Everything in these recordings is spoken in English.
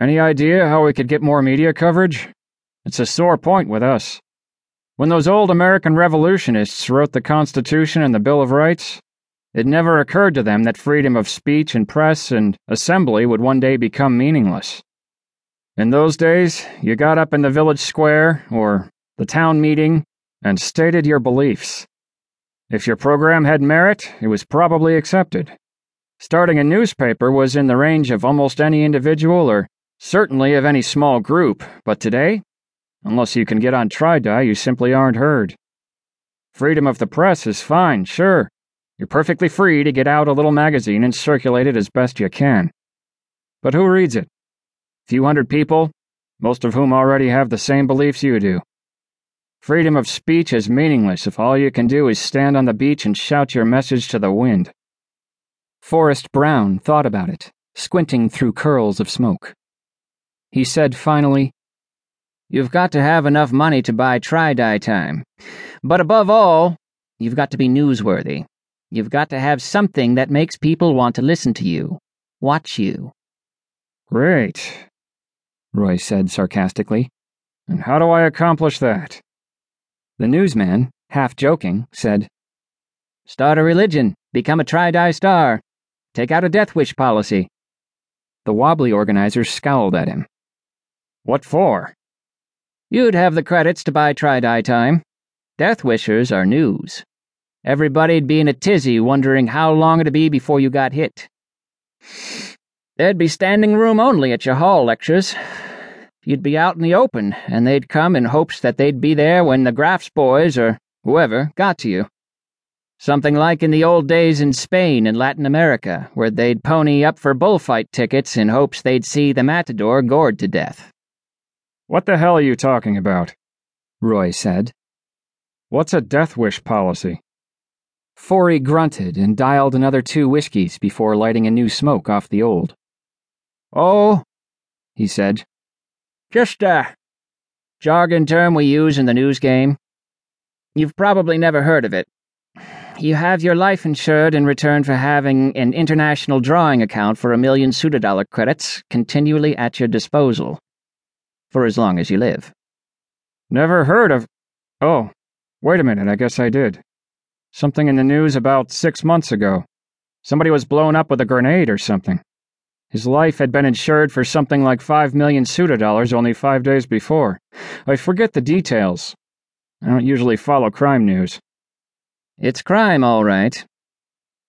Any idea how we could get more media coverage? It's a sore point with us. When those old American revolutionists wrote the Constitution and the Bill of Rights, it never occurred to them that freedom of speech and press and assembly would one day become meaningless. In those days, you got up in the village square or the town meeting and stated your beliefs. If your program had merit, it was probably accepted. Starting a newspaper was in the range of almost any individual or certainly of any small group, but today, unless you can get on TriDi, you simply aren't heard. Freedom of the press is fine, sure. You're perfectly free to get out a little magazine and circulate it as best you can. But who reads it? A few hundred people, most of whom already have the same beliefs you do. Freedom of speech is meaningless if all you can do is stand on the beach and shout your message to the wind. Forey Brown thought about it, squinting through curls of smoke. He said finally, You've got to have enough money to buy TriDi time. But above all, you've got to be newsworthy. You've got to have something that makes people want to listen to you, watch you. Great, Roy said sarcastically. And how do I accomplish that? The newsman, half joking, said, Start a religion, become a TriDi star, take out a death wish policy. The wobbly organizer scowled at him. What for? You'd have the credits to buy TriDi time. Death wishers are news. Everybody'd be in a tizzy wondering how long it'd be before you got hit. There'd be standing room only at your hall lectures. You'd be out in the open, and they'd come in hopes that they'd be there when the Graf's boys, or whoever, got to you. Something like in the old days in Spain and Latin America, where they'd pony up for bullfight tickets in hopes they'd see the matador gored to death. What the hell are you talking about? Roy said. What's a death wish policy? Forey grunted and dialed another two whiskeys before lighting a new smoke off the old. Oh, he said. Just a jargon term we use in the news game. You've probably never heard of it. You have your life insured in return for having an international drawing account for a million pseudodollar credits continually at your disposal. For as long as you live. Never heard of. Oh, wait a minute, I guess I did. Something in the news about six months ago. Somebody was blown up with a grenade or something. His life had been insured for something like five million pseudodollars only five days before. I forget the details. I don't usually follow crime news. It's crime, all right,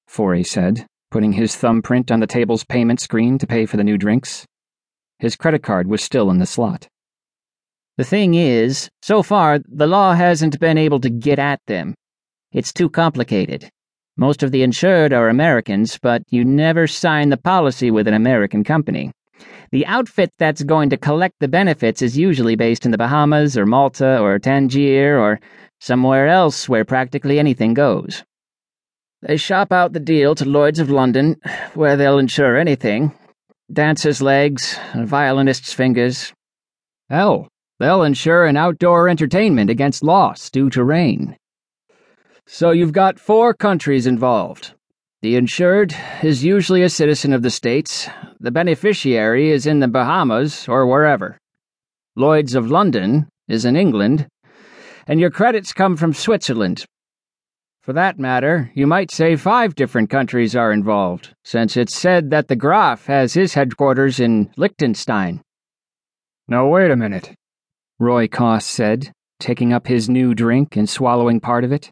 Forey said, putting his thumbprint on the table's payment screen to pay for the new drinks. His credit card was still in the slot. The thing is, so far, the law hasn't been able to get at them. It's too complicated. Most of the insured are Americans, but you never sign the policy with an American company. The outfit that's going to collect the benefits is usually based in the Bahamas or Malta or Tangier or somewhere else where practically anything goes. They shop out the deal to Lloyd's of London, where they'll insure anything dancer's legs, violinist's fingers. Hell, they'll insure an outdoor entertainment against loss due to rain. So you've got four countries involved. The insured is usually a citizen of the States, the beneficiary is in the Bahamas or wherever. Lloyd's of London is in England, and your credits come from Switzerland. For that matter, you might say five different countries are involved, since it's said that the Graf has his headquarters in Liechtenstein. Now, wait a minute, Roy Cos said, taking up his new drink and swallowing part of it.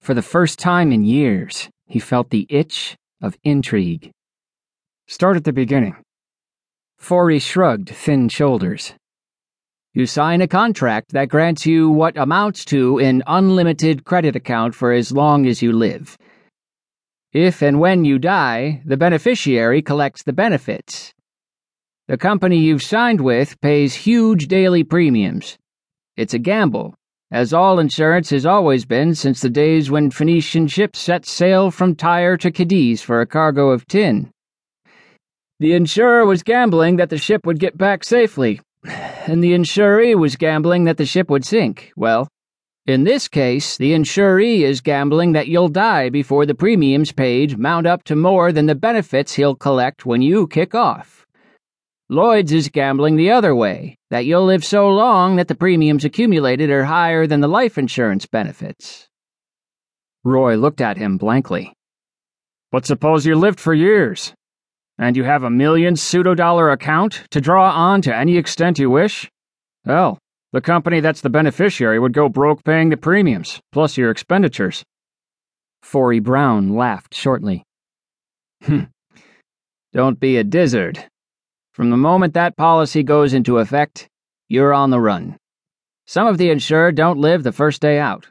For the first time in years, he felt the itch of intrigue. Start at the beginning. Forey shrugged thin shoulders. You sign a contract that grants you what amounts to an unlimited credit account for as long as you live. If and when you die, the beneficiary collects the benefits. The company you've signed with pays huge daily premiums. It's a gamble, as all insurance has always been since the days when Phoenician ships set sail from Tyre to Cadiz for a cargo of tin. The insurer was gambling that the ship would get back safely, and the insuree was gambling that the ship would sink. Well, in this case, the insuree is gambling that you'll die before the premiums paid mount up to more than the benefits he'll collect when you kick off. Lloyd's is gambling the other way, that you'll live so long that the premiums accumulated are higher than the life insurance benefits. Roy looked at him blankly. But suppose you lived for years, and you have a million pseudo-dollar account to draw on to any extent you wish? Hell, the company that's the beneficiary would go broke paying the premiums, plus your expenditures. Forey Brown laughed shortly. Don't be a dizzard. From the moment that policy goes into effect, you're on the run. Some of the insured don't live the first day out,